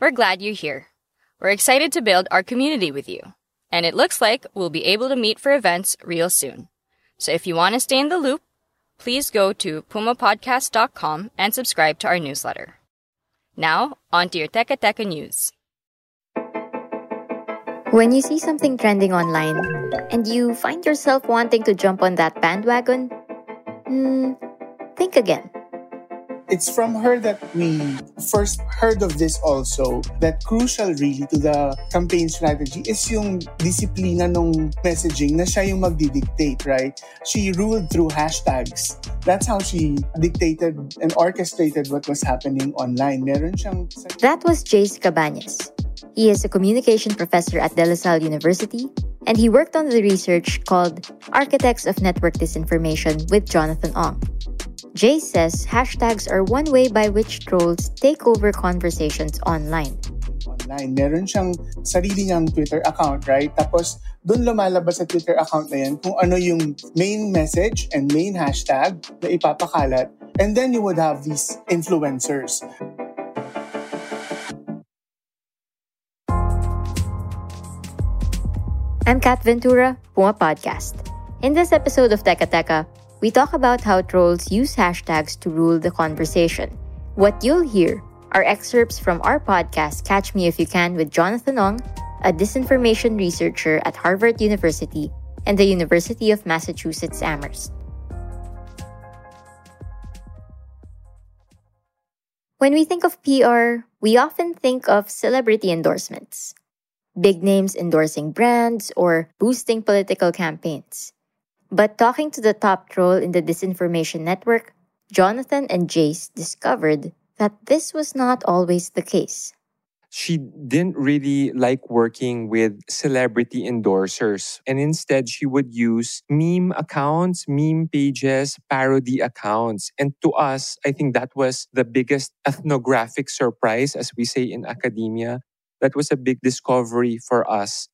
We're glad you're here. We're excited to build our community with you. And it looks like we'll be able to meet for events real soon. So if you want to stay in the loop, please go to pumapodcast.com and subscribe to our newsletter. Now, on to your Teka Teka news. When you see something trending online and you find yourself wanting to jump on that bandwagon, hmm, think again. It's from her that we first heard of this also, that crucial really to the campaign strategy is yung disiplina nung messaging na siya yung magdi-dictate, right? She ruled through hashtags. That's how she dictated and orchestrated what was happening online. Meron siyang... That was Jace Cabañas. He is a communication professor at De La Salle University, and he worked on the research called Architects of Network Disinformation with Jonathan Ong. Jay says hashtags are one way by which trolls take over conversations online. Online. Meron siyang sarili niyang Twitter account, right? Tapos, doon lumalabas sa Twitter account na yan kung ano yung main message and main hashtag na ipapakalat. And then you would have these influencers. I'm Kat Ventura, Puma Podcast. In this episode of Teka Teka, we talk about how trolls use hashtags to rule the conversation. What you'll hear are excerpts from our podcast, Catch Me If You Can, with Jonathan Ong, a disinformation researcher at Harvard University and the University of Massachusetts Amherst. When we think of PR, we often think of celebrity endorsements, big names endorsing brands or boosting political campaigns. But talking to the top troll in the disinformation network, Jonathan and Jace discovered that this was not always the case. She didn't really like working with celebrity endorsers. And instead, she would use meme accounts, meme pages, parody accounts. And to us, I think that was the biggest ethnographic surprise, as we say in academia. That was a big discovery for us.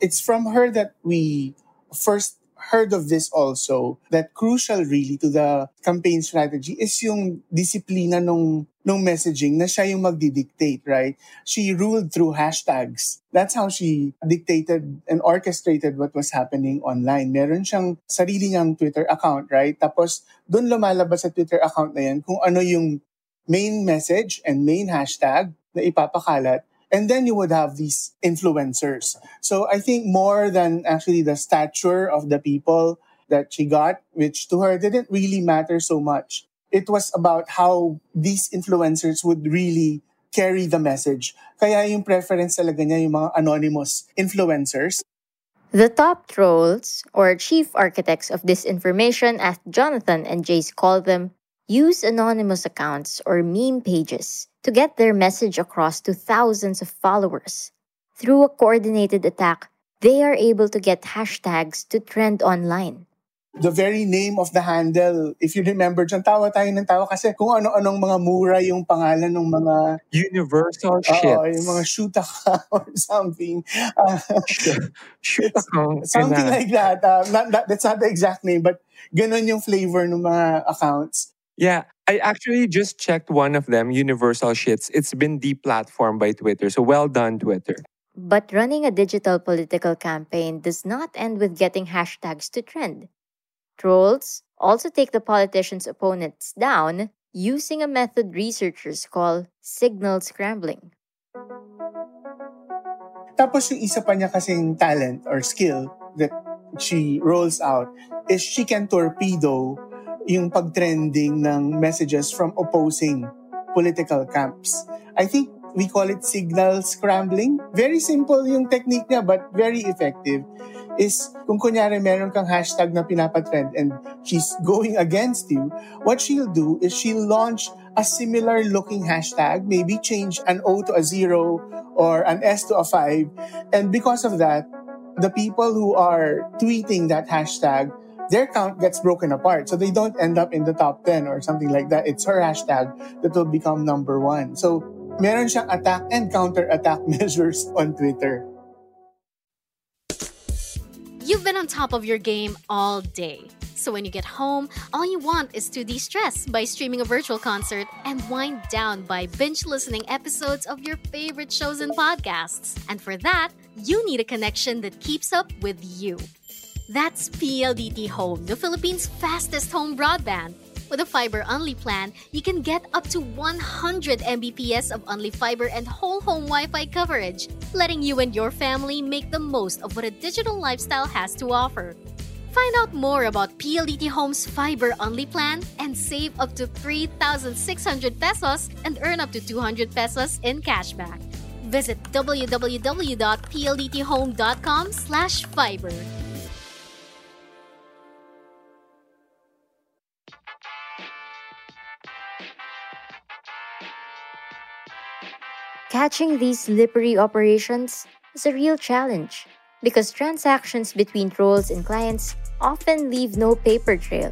It's from her that we first heard of this also that crucial really to the campaign strategy is yung disiplina nung nung messaging na siya yung magdi-dictate, right? She ruled through hashtags. That's how she dictated and orchestrated what was happening online. Meron siyang sarili niyang Twitter account, right? Tapos doon lumalabas sa Twitter account na yan kung ano yung main message and main hashtag na ipapakalat and then you would have these influencers. So I think more than actually the stature of the people that she got, which to her didn't really matter so much. It was about how these influencers would really carry the message. Kaya yung preference talaga niya yung mga anonymous influencers. The top trolls, or chief architects of disinformation, as Jonathan and Jace call them, use anonymous accounts or meme pages to get their message across to thousands of followers. Through a coordinated attack, they are able to get hashtags to trend online. The very name of the handle, if you remember, dyan tawa tayo ng tawa kasi kung ano-anong mga mura yung pangalan ng mga... Universal shit. Oo, yung mga shoot account or something. Uh, shoot account. Something like that. Uh, not, that. That's not the exact name, but ganun yung flavor ng mga accounts. Yeah, I actually just checked one of them, Universal Shits. It's been deplatformed by Twitter. So well done, Twitter. But running a digital political campaign does not end with getting hashtags to trend. Trolls also take the politician's opponents down using a method researchers call signal scrambling. Tapos yung isa pa niya kasing talent or skill that she rolls out is she can torpedo yung pag-trending ng messages from opposing political camps. I think we call it signal scrambling. Very simple yung technique niya but very effective is kung kunyari meron kang hashtag na pinapatrend and she's going against you, what she'll do is she'll launch a similar looking hashtag, maybe change an O to a zero or an S to a five. And because of that, the people who are tweeting that hashtag, their count gets broken apart. So they don't end up in the top 10 or something like that. It's her hashtag that will become number one. So meron siyang attack and counter attack measures on Twitter. You've been on top of your game all day. So when you get home, all you want is to de stress by streaming a virtual concert and wind down by binge listening episodes of your favorite shows and podcasts. And for that, you need a connection that keeps up with you. That's PLDT Home, the Philippines' fastest home broadband. With a fiber only plan, you can get up to 100 Mbps of only fiber and whole home Wi Fi coverage, letting you and your family make the most of what a digital lifestyle has to offer. Find out more about PLDT Home's fiber only plan and save up to 3,600 pesos and earn up to 200 pesos in cashback. Visit www.pldthome.com Catching these slippery operations is a real challenge because transactions between trolls and clients often leave no paper trail.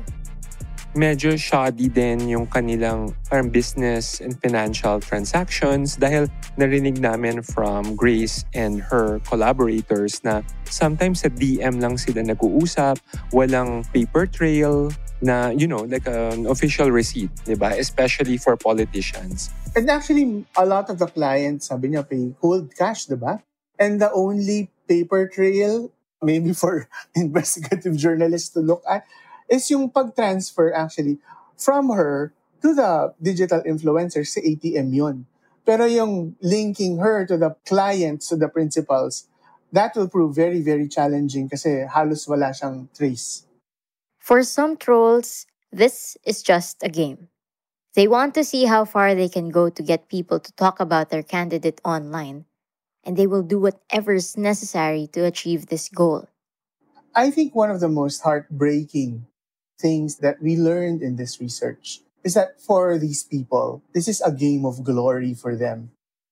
Medyo shoddy din yung kanilang parang business and financial transactions dahil narinig namin from Grace and her collaborators na sometimes sa DM lang sila nag-uusap, walang paper trail, na, you know, like an official receipt, di ba? Especially for politicians. And actually, a lot of the clients, sabi niya, pay cold cash, di ba? And the only paper trail, maybe for investigative journalists to look at, is yung pag-transfer actually from her to the digital influencers sa ATM yun. Pero yung linking her to the clients, to the principals, that will prove very, very challenging kasi halos wala siyang trace. For some trolls, this is just a game. They want to see how far they can go to get people to talk about their candidate online, and they will do whatever is necessary to achieve this goal. I think one of the most heartbreaking things that we learned in this research is that for these people, this is a game of glory for them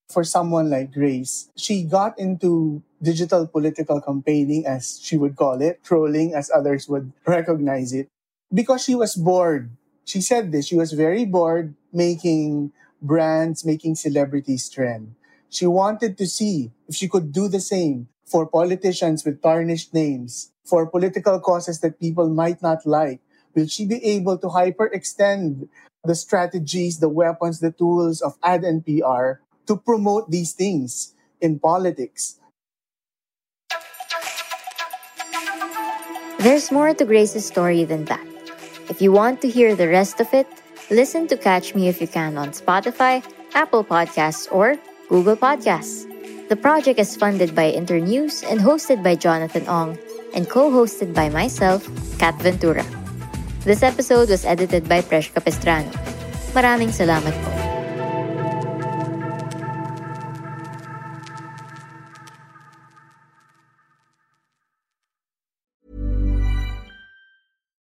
for someone like Grace, she got into digital political campaigning, as she would call it, trolling, as others would recognize it, because she was bored. She said this, she was very bored making brands, making celebrities trend. She wanted to see if she could do the same for politicians with tarnished names, for political causes that people might not like. Will she be able to hyperextend the strategies, the weapons, the tools of ad and PR to promote these things in politics. There's more to Grace's story than that. If you want to hear the rest of it, listen to Catch Me If You Can on Spotify, Apple Podcasts, or Google Podcasts. The project is funded by Internews and hosted by Jonathan Ong and co-hosted by myself, Kat Ventura. This episode was edited by Presh Capistrano. Maraming salamat po.